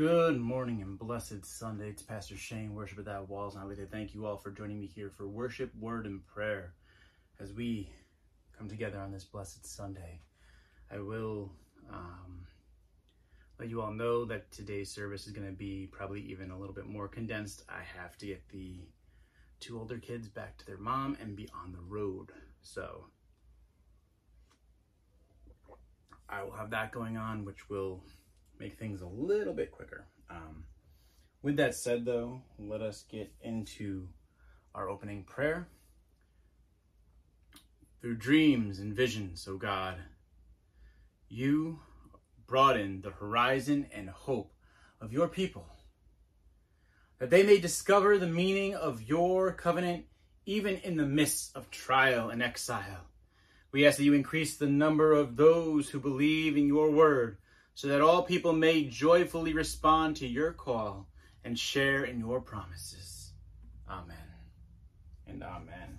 Good morning and blessed Sunday. It's Pastor Shane, Worship Without Walls, and I'd like to thank you all for joining me here for worship, word, and prayer as we come together on this blessed Sunday. I will um, let you all know that today's service is going to be probably even a little bit more condensed. I have to get the two older kids back to their mom and be on the road. So I will have that going on, which will make things a little bit quicker. Um, with that said, though, let us get into our opening prayer. Through dreams and visions, O God, you broaden the horizon and hope of your people, that they may discover the meaning of your covenant even in the midst of trial and exile. We ask that you increase the number of those who believe in your word so that all people may joyfully respond to your call and share in your promises. Amen and amen.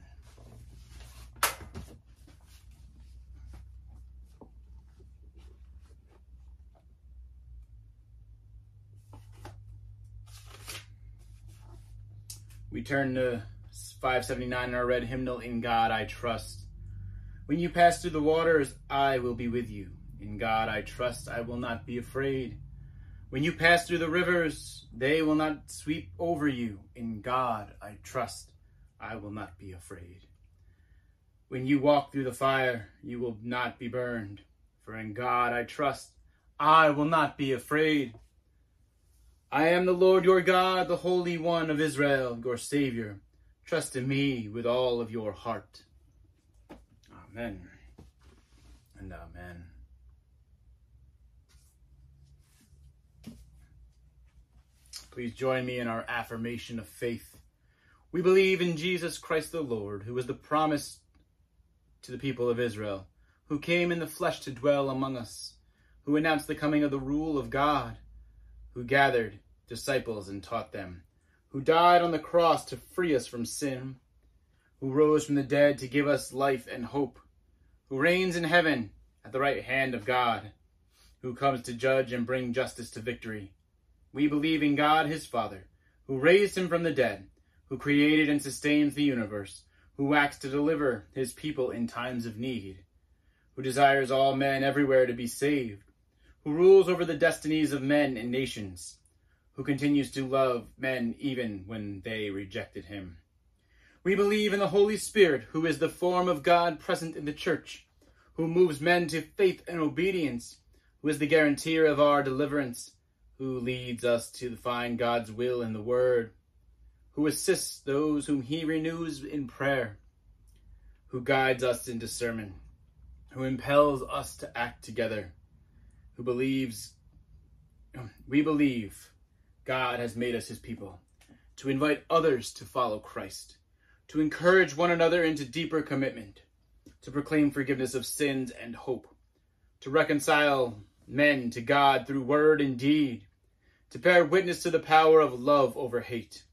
We turn to 579 in our red hymnal, In God I Trust. When you pass through the waters, I will be with you. In God I trust, I will not be afraid. When you pass through the rivers, they will not sweep over you. In God I trust, I will not be afraid. When you walk through the fire, you will not be burned. For in God I trust, I will not be afraid. I am the Lord your God, the Holy One of Israel, your Savior. Trust in me with all of your heart. Amen and amen. Please join me in our affirmation of faith. We believe in Jesus Christ the Lord, who was the promise to the people of Israel, who came in the flesh to dwell among us, who announced the coming of the rule of God, who gathered disciples and taught them, who died on the cross to free us from sin, who rose from the dead to give us life and hope, who reigns in heaven at the right hand of God, who comes to judge and bring justice to victory. We believe in God, his Father, who raised him from the dead, who created and sustains the universe, who acts to deliver his people in times of need, who desires all men everywhere to be saved, who rules over the destinies of men and nations, who continues to love men even when they rejected him. We believe in the Holy Spirit, who is the form of God present in the church, who moves men to faith and obedience, who is the guarantor of our deliverance, who leads us to find God's will in the Word, who assists those whom He renews in prayer, who guides us in discernment, who impels us to act together, who believes, we believe God has made us His people, to invite others to follow Christ to encourage one another into deeper commitment, to proclaim forgiveness of sins and hope, to reconcile men to God through word and deed, to bear witness to the power of love over hate,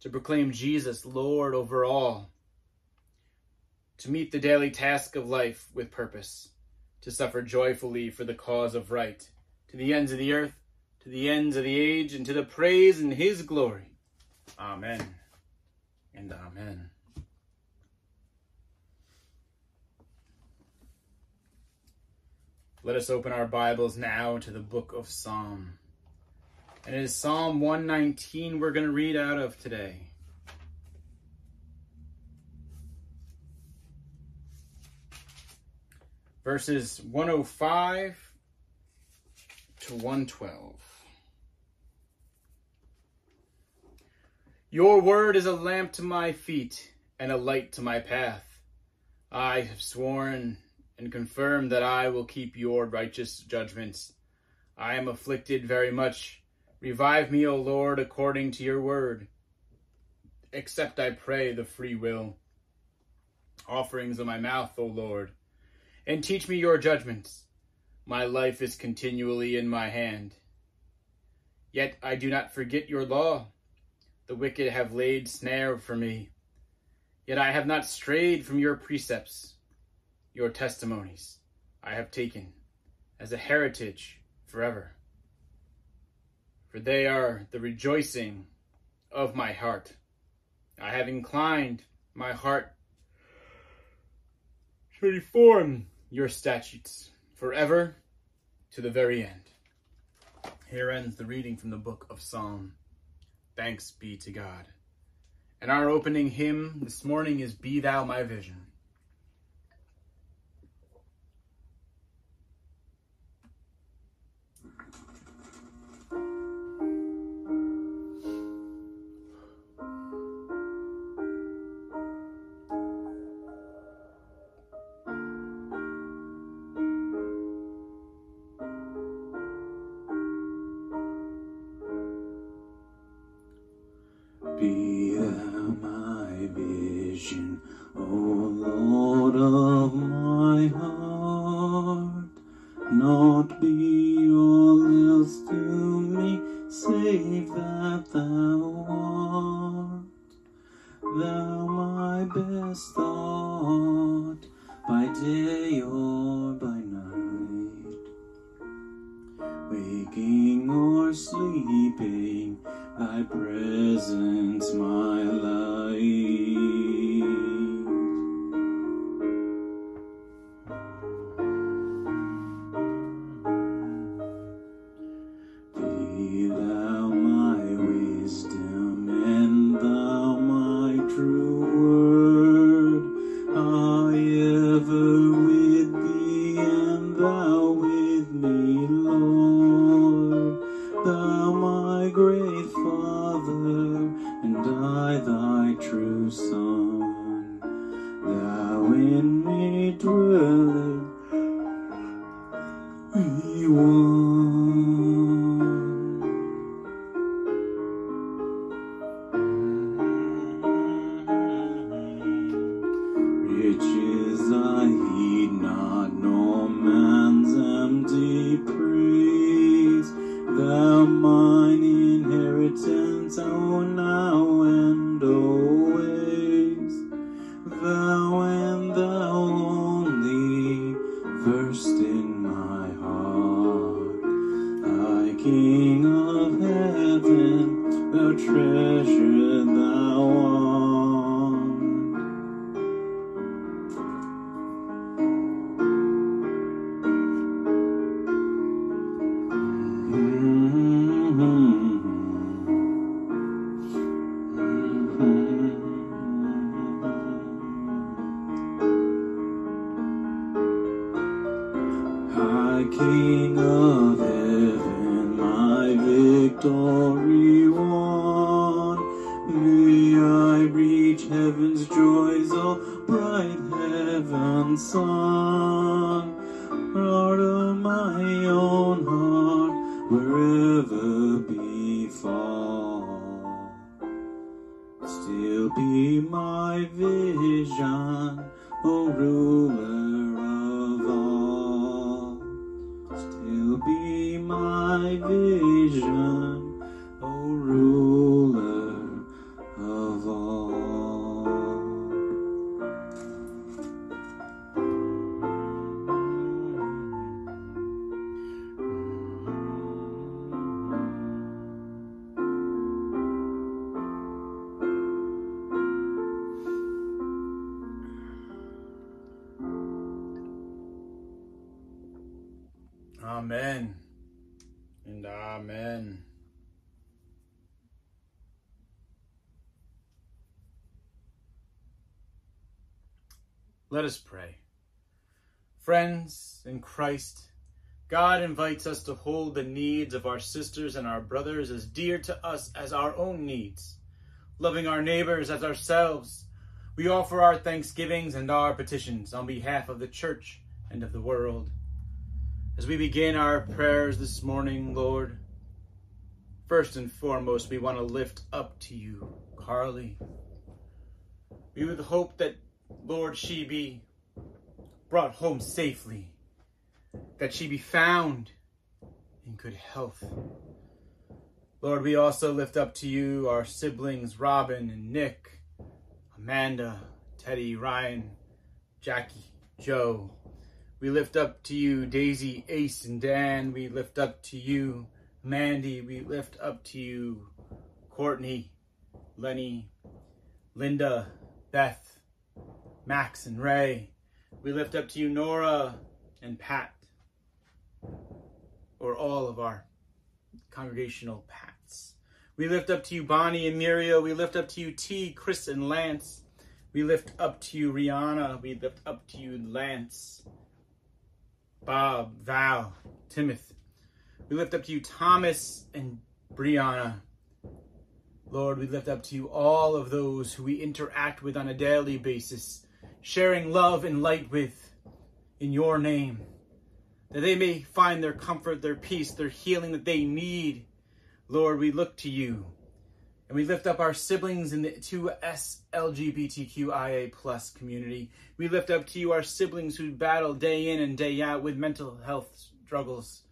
to proclaim Jesus Lord over all, to meet the daily task of life with purpose, to suffer joyfully for the cause of right, to the ends of the earth, to the ends of the age, and to the praise and his glory. Amen and amen. Let us open our Bibles now to the book of Psalm. It is Psalm 119 we're going to read out of today. Verses 105 to 112. Your word is a lamp to my feet and a light to my path. I have sworn and confirmed that I will keep your righteous judgments. I am afflicted very much. Revive me, O Lord, according to your word. Accept, I pray, the free will, offerings of my mouth, O Lord, and teach me your judgments. My life is continually in my hand. Yet I do not forget your law. The wicked have laid snare for me. Yet I have not strayed from your precepts. Your testimonies I have taken as a heritage forever. For they are the rejoicing of my heart. I have inclined my heart to reform your statutes forever to the very end. Here ends the reading from the book of Psalm. Thanks be to God. And our opening hymn this morning is Be Thou My Vision. Joys, oh bright heaven's sun. Let us pray. Friends in Christ, God invites us to hold the needs of our sisters and our brothers as dear to us as our own needs. Loving our neighbors as ourselves, we offer our thanksgivings and our petitions on behalf of the church and of the world. As we begin our prayers this morning, Lord, first and foremost, we want to lift up to you Carly. We would hope that, Lord, she be brought home safely, that she be found in good health. Lord, we also lift up to you our siblings, Robin and Nick, Amanda, Teddy, Ryan, Jackie, Joe. We lift up to you Daisy, Ace, and Dan. We lift up to you Mandy. We lift up to you Courtney, Lenny, Linda, Beth, Max, and Ray. We lift up to you Nora and Pat, or all of our congregational Pats. We lift up to you Bonnie and Muriel. We lift up to you T, Chris, and Lance. We lift up to you Rihanna. We lift up to you Lance, Bob, Val, Timothy. We lift up to you Thomas and Brianna. Lord, we lift up to you all of those who we interact with on a daily basis, sharing love and light with in your name, that they may find their comfort, their peace, their healing that they need. Lord, we look to you and we lift up our siblings in the 2S LGBTQIA plus community. We lift up to you our siblings who battle day in and day out with mental health struggles.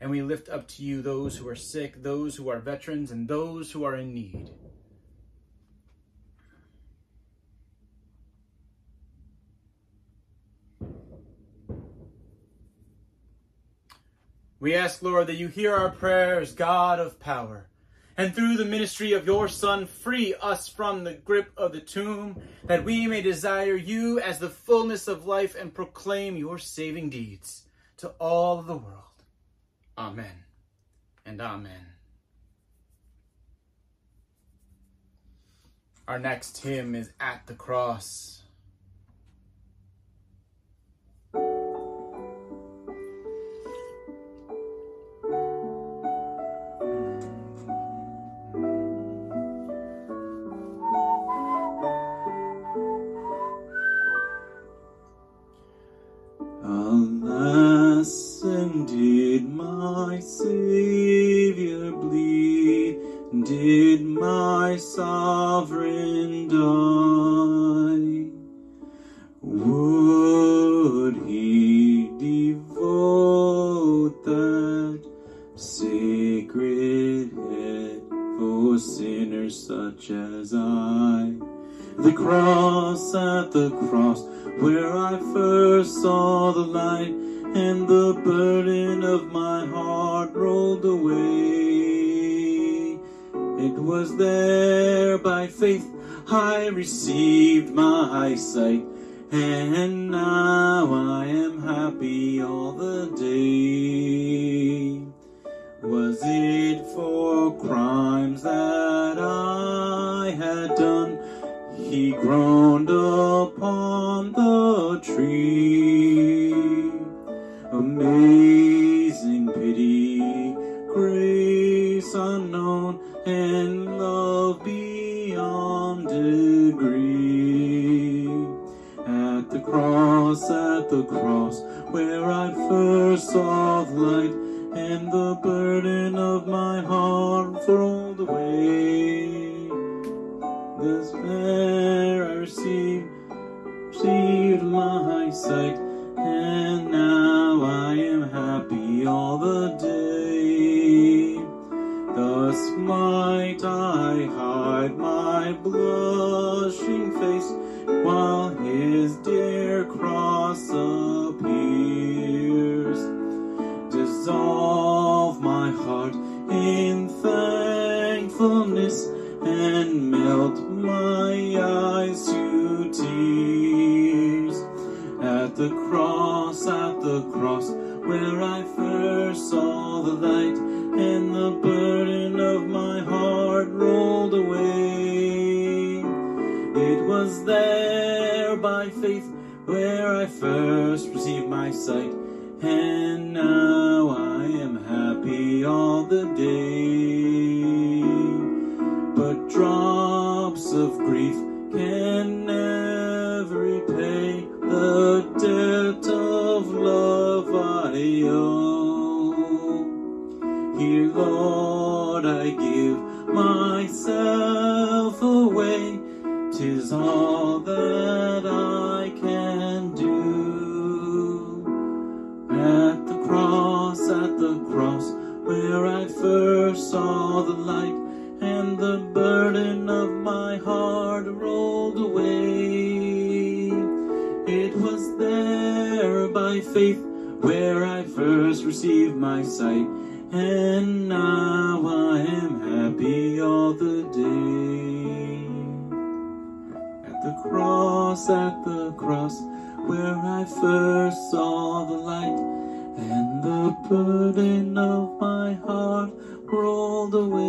And we lift up to you those who are sick, those who are veterans, and those who are in need. We ask, Lord, that you hear our prayers, God of power and through the ministry of your Son, free us from the grip of the tomb, that we may desire you as the fullness of life and proclaim your saving deeds to all the world. Amen and amen. Our next hymn is At the Cross. by faith, where I first received my sight. And now I am happy all the day. But drops of grief can never repay the debt of love I owe. Here, Lord, I give myself away. Tis all that faith where I first received my sight. and now I am happy all the day. At the cross, at the cross, where I first saw the light, and the burden of my heart rolled away.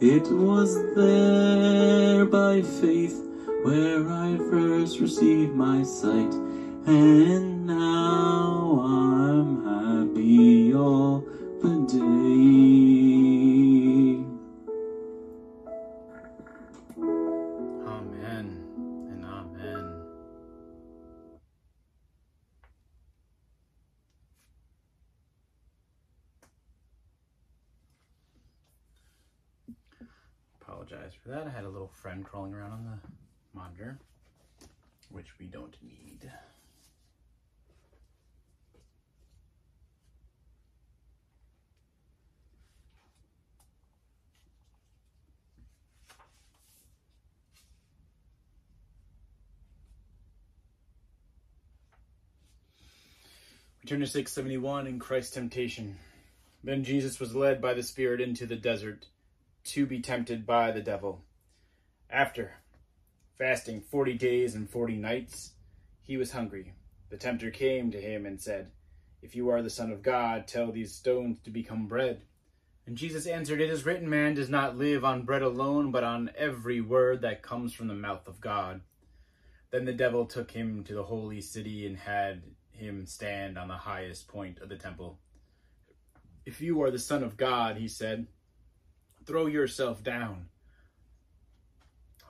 It was there by faith where I first received my sight, and now I'm happy all the day. Friend crawling around on the monitor, which we don't need. We turn to 671 in Christ's temptation. Then Jesus was led by the Spirit into the desert to be tempted by the devil. After fasting forty days and forty nights, he was hungry. The tempter came to him and said, If you are the Son of God, tell these stones to become bread. And Jesus answered, It is written, Man does not live on bread alone, but on every word that comes from the mouth of God. Then the devil took him to the holy city and had him stand on the highest point of the temple. If you are the Son of God, he said, throw yourself down.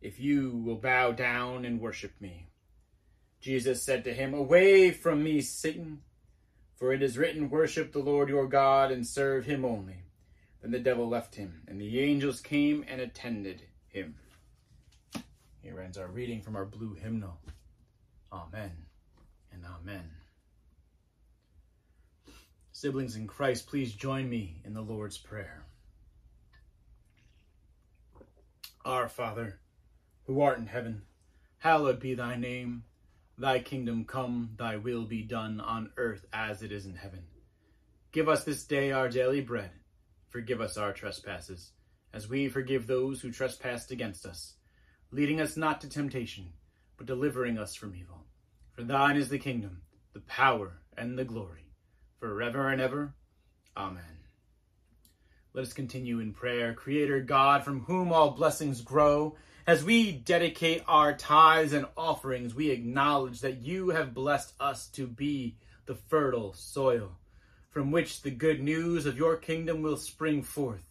if you will bow down and worship me. Jesus said to him, Away from me, Satan, for it is written, Worship the Lord your God and serve him only. Then the devil left him, and the angels came and attended him. Here ends our reading from our blue hymnal. Amen and amen. Siblings in Christ, please join me in the Lord's Prayer. Our Father, who art in heaven, hallowed be thy name. Thy kingdom come, thy will be done on earth as it is in heaven. Give us this day our daily bread. Forgive us our trespasses, as we forgive those who trespass against us. Leading us not to temptation, but delivering us from evil. For thine is the kingdom, the power, and the glory, forever and ever. Amen. Let us continue in prayer. Creator God, from whom all blessings grow, as we dedicate our tithes and offerings, we acknowledge that you have blessed us to be the fertile soil from which the good news of your kingdom will spring forth.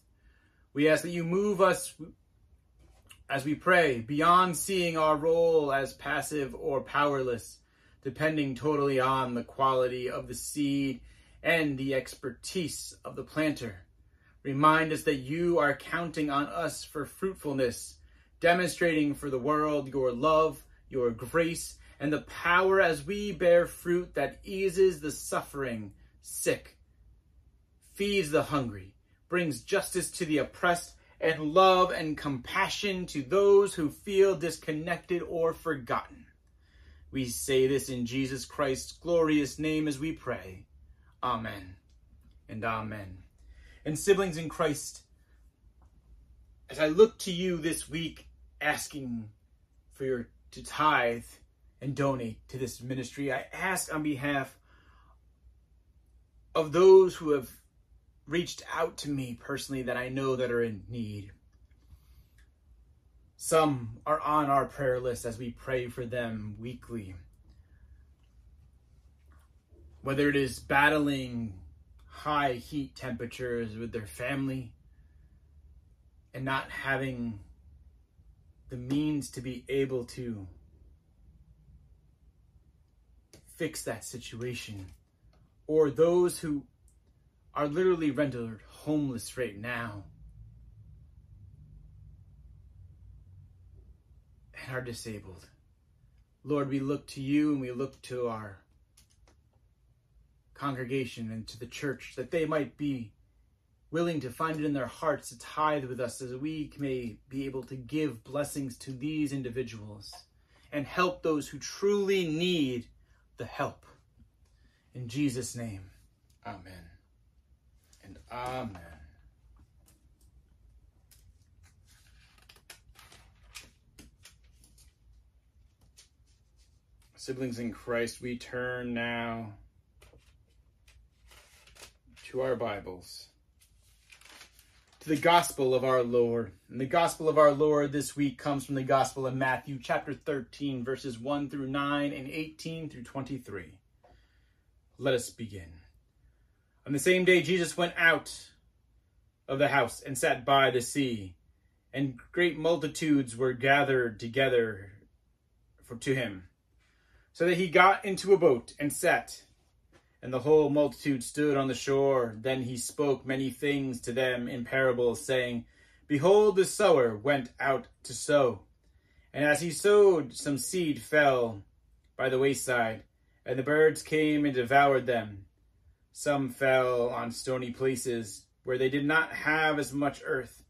We ask that you move us as we pray beyond seeing our role as passive or powerless, depending totally on the quality of the seed and the expertise of the planter. Remind us that you are counting on us for fruitfulness, demonstrating for the world your love, your grace, and the power as we bear fruit that eases the suffering, sick, feeds the hungry, brings justice to the oppressed, and love and compassion to those who feel disconnected or forgotten. We say this in Jesus Christ's glorious name as we pray. Amen and amen and siblings in Christ, as I look to you this week asking for your to tithe and donate to this ministry, I ask on behalf of those who have reached out to me personally that I know that are in need. Some are on our prayer list as we pray for them weekly. Whether it is battling high heat temperatures with their family and not having the means to be able to fix that situation, or those who are literally rendered homeless right now and are disabled. Lord, we look to you and we look to our congregation and to the church that they might be willing to find it in their hearts to tithe with us so that we may be able to give blessings to these individuals and help those who truly need the help. In Jesus' name, amen and amen. Siblings in Christ, we turn now to our Bibles, to the Gospel of our Lord. And the Gospel of our Lord this week comes from the Gospel of Matthew, chapter 13, verses 1 through 9 and 18 through 23. Let us begin. On the same day, Jesus went out of the house and sat by the sea, and great multitudes were gathered together for, to him, so that he got into a boat and sat, and the whole multitude stood on the shore. Then he spoke many things to them in parables, saying, Behold, the sower went out to sow, and as he sowed, some seed fell by the wayside, and the birds came and devoured them. Some fell on stony places where they did not have as much earth.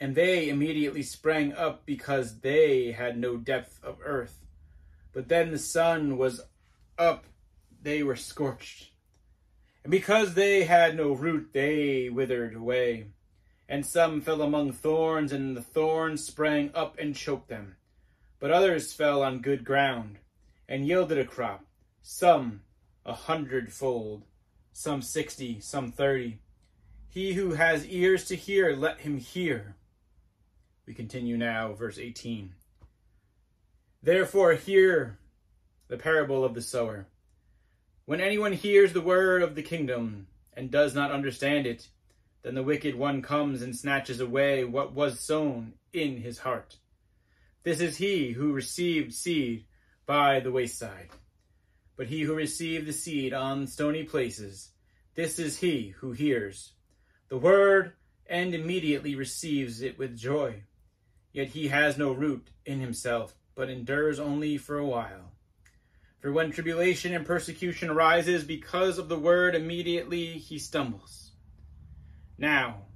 And they immediately sprang up because they had no depth of earth. But then the sun was up, they were scorched. And because they had no root, they withered away. And some fell among thorns, and the thorns sprang up and choked them. But others fell on good ground, and yielded a crop, some a hundredfold, some sixty, some thirty. He who has ears to hear, let him hear. We continue now, verse 18. Therefore, hear the parable of the sower. When anyone hears the word of the kingdom and does not understand it, then the wicked one comes and snatches away what was sown in his heart. This is he who received seed by the wayside. But he who received the seed on stony places, this is he who hears the word and immediately receives it with joy. Yet he has no root in himself, but endures only for a while. For when tribulation and persecution arises because of the word, immediately he stumbles. Now,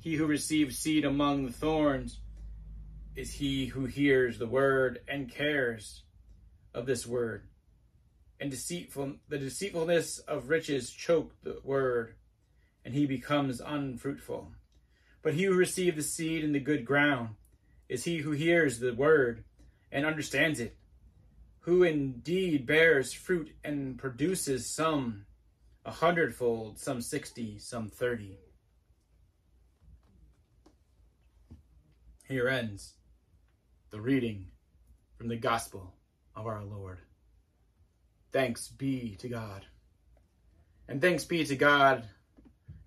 he who receives seed among the thorns is he who hears the word and cares of this word and deceitful the deceitfulness of riches choke the word, and he becomes unfruitful. But he who receives the seed in the good ground is he who hears the word and understands it, who indeed bears fruit and produces some a hundredfold, some sixty, some thirty. Here ends the reading from the Gospel of our Lord. Thanks be to God. And thanks be to God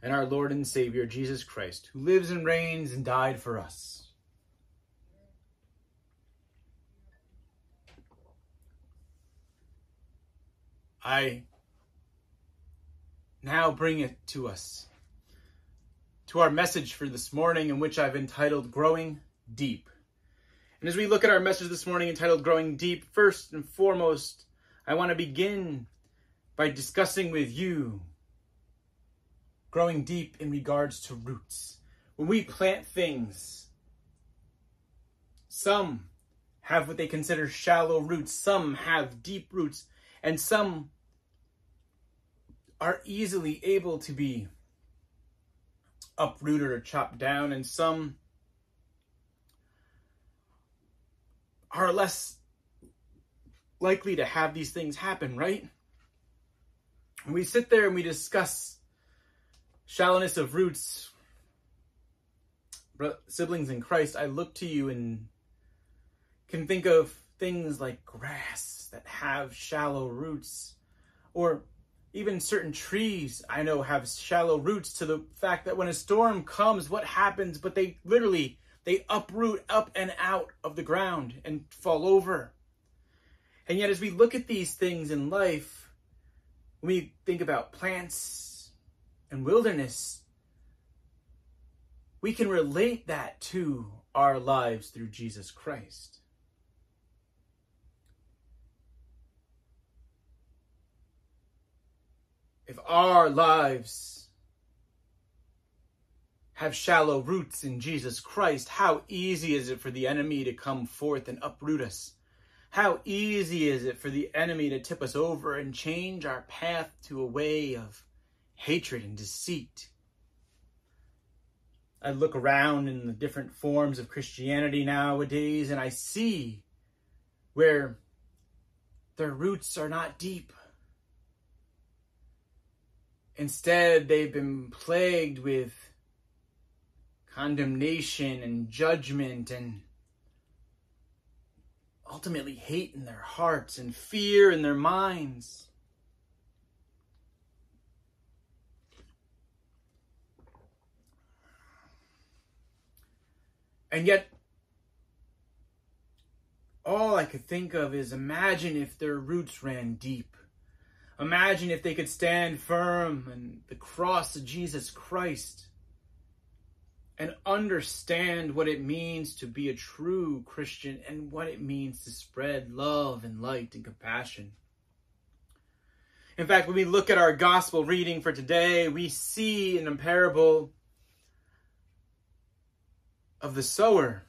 and our Lord and Savior Jesus Christ, who lives and reigns and died for us. I now bring it to us, to our message for this morning, in which I've entitled Growing Deep. And as we look at our message this morning entitled Growing Deep, first and foremost, I want to begin by discussing with you growing deep in regards to roots. When we plant things, some have what they consider shallow roots, some have deep roots, and some are easily able to be uprooted or chopped down, and some are less likely to have these things happen, right? we sit there and we discuss shallowness of roots, siblings in Christ, I look to you and can think of things like grass that have shallow roots, or even certain trees I know have shallow roots to the fact that when a storm comes, what happens? But they literally they uproot up and out of the ground and fall over. And yet, as we look at these things in life, when we think about plants, and wilderness, we can relate that to our lives through Jesus Christ. If our lives have shallow roots in Jesus Christ, how easy is it for the enemy to come forth and uproot us? How easy is it for the enemy to tip us over and change our path to a way of hatred and deceit? I look around in the different forms of Christianity nowadays and I see where their roots are not deep. Instead, they've been plagued with condemnation and judgment and ultimately hate in their hearts and fear in their minds. And yet, all I could think of is imagine if their roots ran deep. Imagine if they could stand firm in the cross of Jesus Christ and understand what it means to be a true Christian and what it means to spread love and light and compassion. In fact, when we look at our gospel reading for today, we see in a parable of the sower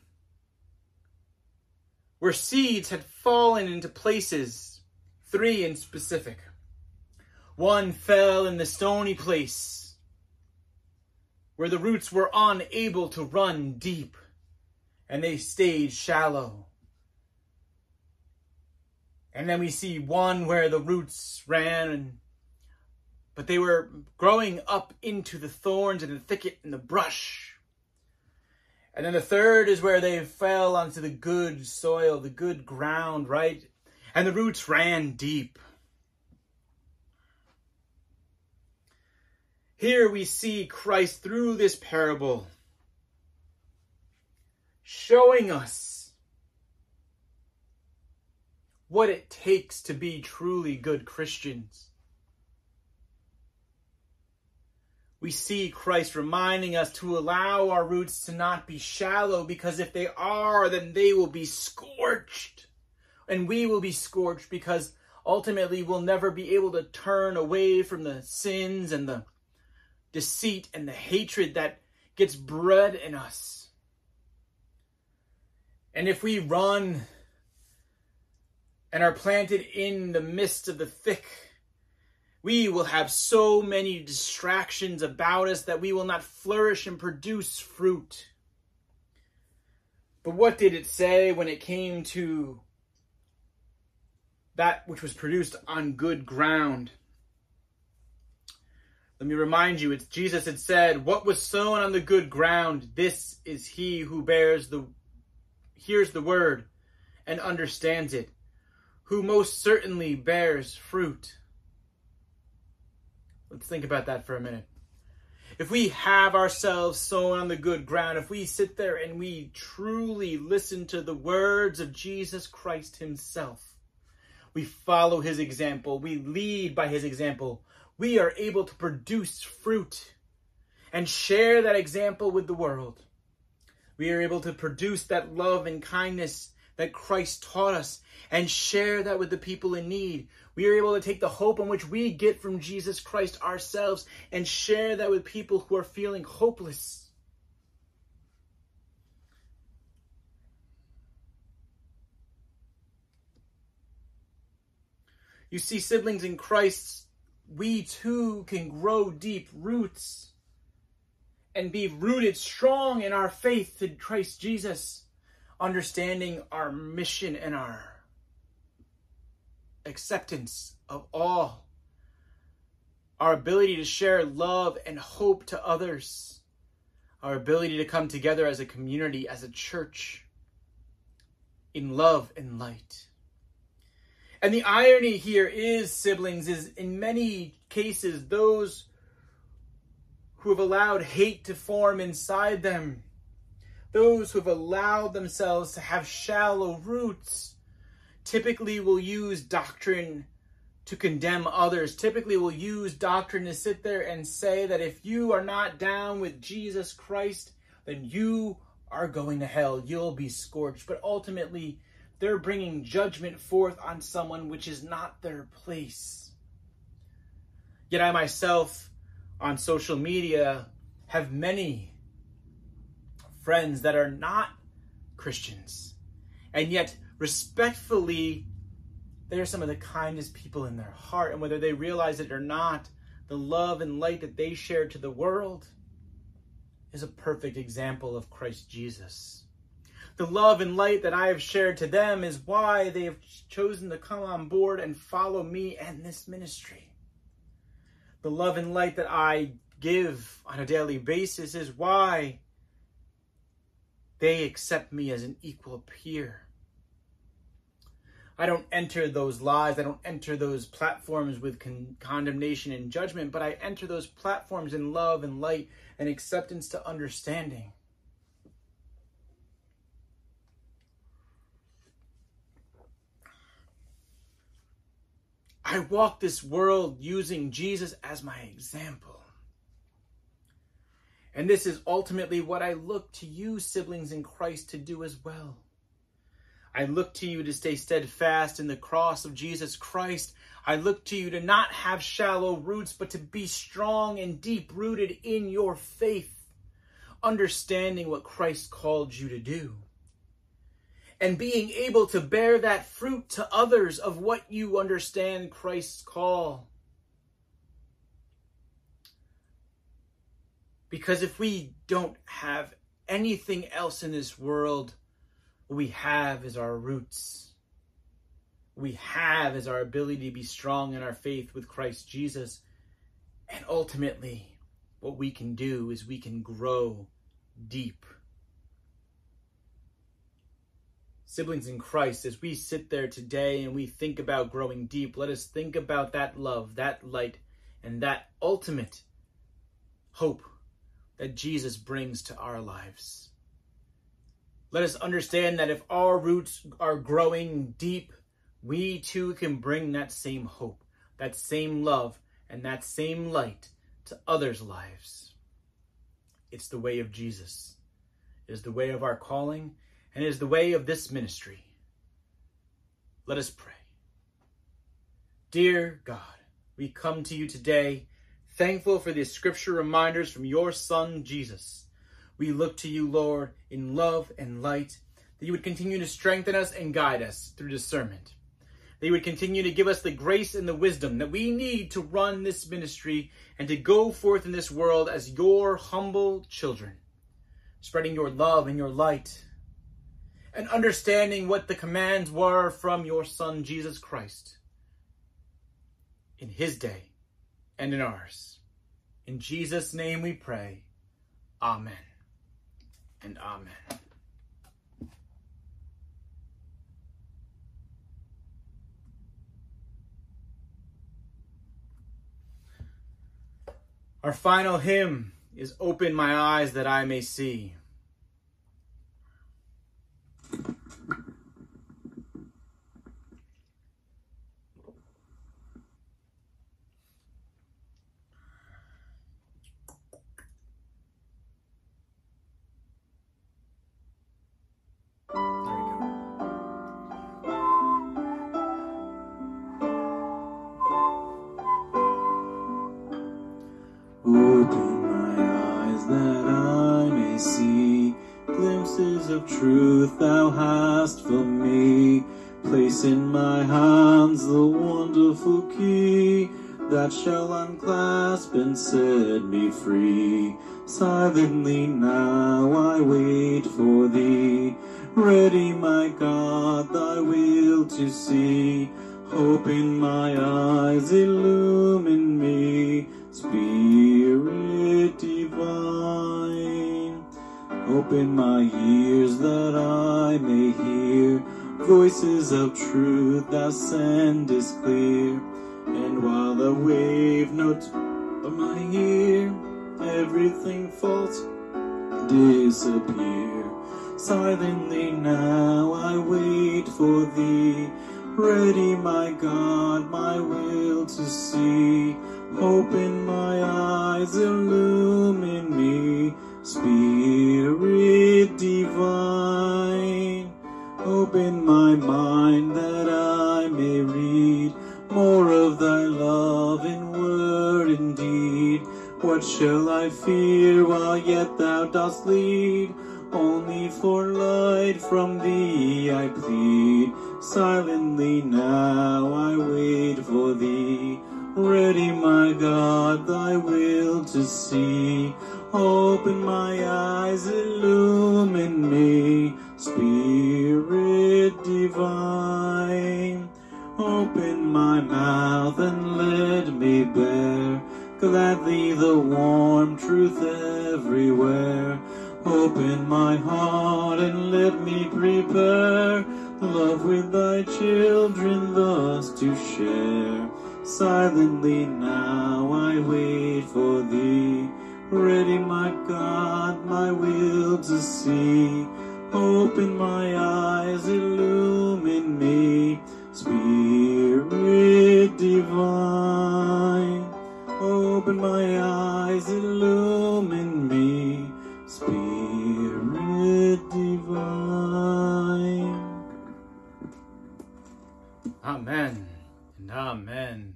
where seeds had fallen into places, three in specific. One fell in the stony place where the roots were unable to run deep and they stayed shallow. And then we see one where the roots ran, but they were growing up into the thorns and the thicket and the brush. And then the third is where they fell onto the good soil, the good ground, right? And the roots ran deep. Here we see Christ through this parable showing us what it takes to be truly good Christians. We see Christ reminding us to allow our roots to not be shallow because if they are, then they will be scorched. And we will be scorched because ultimately we'll never be able to turn away from the sins and the deceit and the hatred that gets bred in us. And if we run and are planted in the midst of the thick, we will have so many distractions about us that we will not flourish and produce fruit. But what did it say when it came to that which was produced on good ground? Let me remind you, it's Jesus had said, what was sown on the good ground, this is he who bears the, hears the word and understands it, who most certainly bears fruit. Let's think about that for a minute. If we have ourselves sown on the good ground, if we sit there and we truly listen to the words of Jesus Christ himself, we follow his example, we lead by his example, we are able to produce fruit and share that example with the world. We are able to produce that love and kindness that Christ taught us and share that with the people in need. We are able to take the hope in which we get from Jesus Christ ourselves and share that with people who are feeling hopeless. You see, siblings in Christ we too can grow deep roots and be rooted strong in our faith in Christ Jesus, understanding our mission and our acceptance of all, our ability to share love and hope to others, our ability to come together as a community, as a church, in love and light. And the irony here is, siblings, is in many cases, those who have allowed hate to form inside them, those who have allowed themselves to have shallow roots, typically will use doctrine to condemn others typically will use doctrine to sit there and say that if you are not down with Jesus Christ, then you are going to hell. You'll be scorched. But ultimately, they're bringing judgment forth on someone which is not their place. Yet I myself, on social media, have many friends that are not Christians. And yet, respectfully, they are some of the kindest people in their heart. And whether they realize it or not, the love and light that they share to the world is a perfect example of Christ Jesus. The love and light that I have shared to them is why they have chosen to come on board and follow me and this ministry. The love and light that I give on a daily basis is why they accept me as an equal peer. I don't enter those lies. I don't enter those platforms with con- condemnation and judgment, but I enter those platforms in love and light and acceptance to understanding. I walk this world using Jesus as my example. And this is ultimately what I look to you, siblings in Christ, to do as well. I look to you to stay steadfast in the cross of Jesus Christ. I look to you to not have shallow roots, but to be strong and deep rooted in your faith, understanding what Christ called you to do. And being able to bear that fruit to others of what you understand Christ's call. Because if we don't have anything else in this world, what we have is our roots. We have is our ability to be strong in our faith with Christ Jesus. And ultimately, what we can do is we can grow deep. Siblings in Christ, as we sit there today and we think about growing deep, let us think about that love, that light, and that ultimate hope that Jesus brings to our lives. Let us understand that if our roots are growing deep, we too can bring that same hope, that same love, and that same light to others' lives. It's the way of Jesus. It is the way of our calling, and it is the way of this ministry. Let us pray. Dear God, we come to you today thankful for the scripture reminders from your Son, Jesus we look to you, Lord, in love and light, that you would continue to strengthen us and guide us through discernment. That you would continue to give us the grace and the wisdom that we need to run this ministry and to go forth in this world as your humble children, spreading your love and your light, and understanding what the commands were from your Son, Jesus Christ, in his day and in ours. In Jesus' name we pray. Amen and Amen. Our final hymn is Open My Eyes That I May See. Thou sendest clear. And while the wave notes of my ear, everything falls, disappear. Silently now I wait for thee, Ready, my God, my will to see. Open my eyes, illumine me. Spirit divine, open my mind What shall I fear while yet thou dost lead? Only for light from thee I plead. Silently now I wait for thee. Ready, my God, thy will to see. Open my eyes, illumine me. Spirit divine, open my mouth and let me bear gladly the warm truth everywhere. Open my heart and let me prepare love with thy children thus to share. Silently now I wait for thee. Ready, my God, my will to see. Open my eyes, illumine me. Spirit divine, open my eyes, illumine me. Spirit divine. Amen and amen.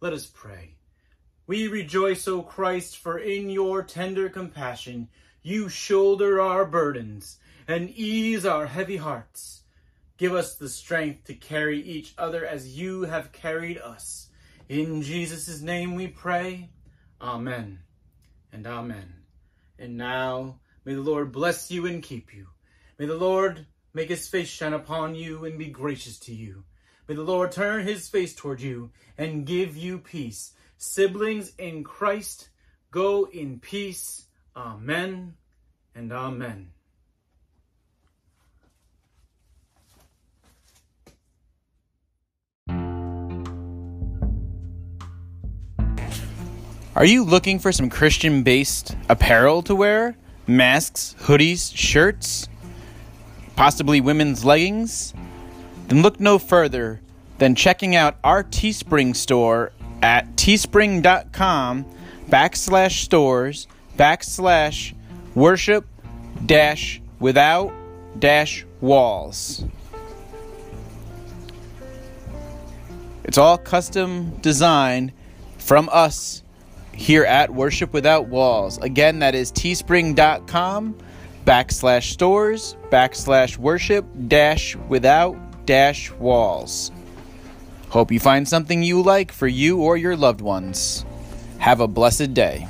Let us pray. We rejoice, O Christ, for in your tender compassion you shoulder our burdens and ease our heavy hearts. Give us the strength to carry each other as you have carried us. In Jesus' name we pray. Amen and amen. And now may the Lord bless you and keep you. May the Lord make his face shine upon you and be gracious to you. May the Lord turn his face toward you and give you peace. Siblings in Christ, go in peace. Amen and amen. Are you looking for some Christian based apparel to wear? Masks, hoodies, shirts, possibly women's leggings? Then look no further than checking out our Teespring store at teespring.com backslash stores backslash worship dash without dash walls. It's all custom designed from us here at Worship Without Walls. Again, that is teespring.com backslash stores backslash worship dash without dash walls. Hope you find something you like for you or your loved ones. Have a blessed day.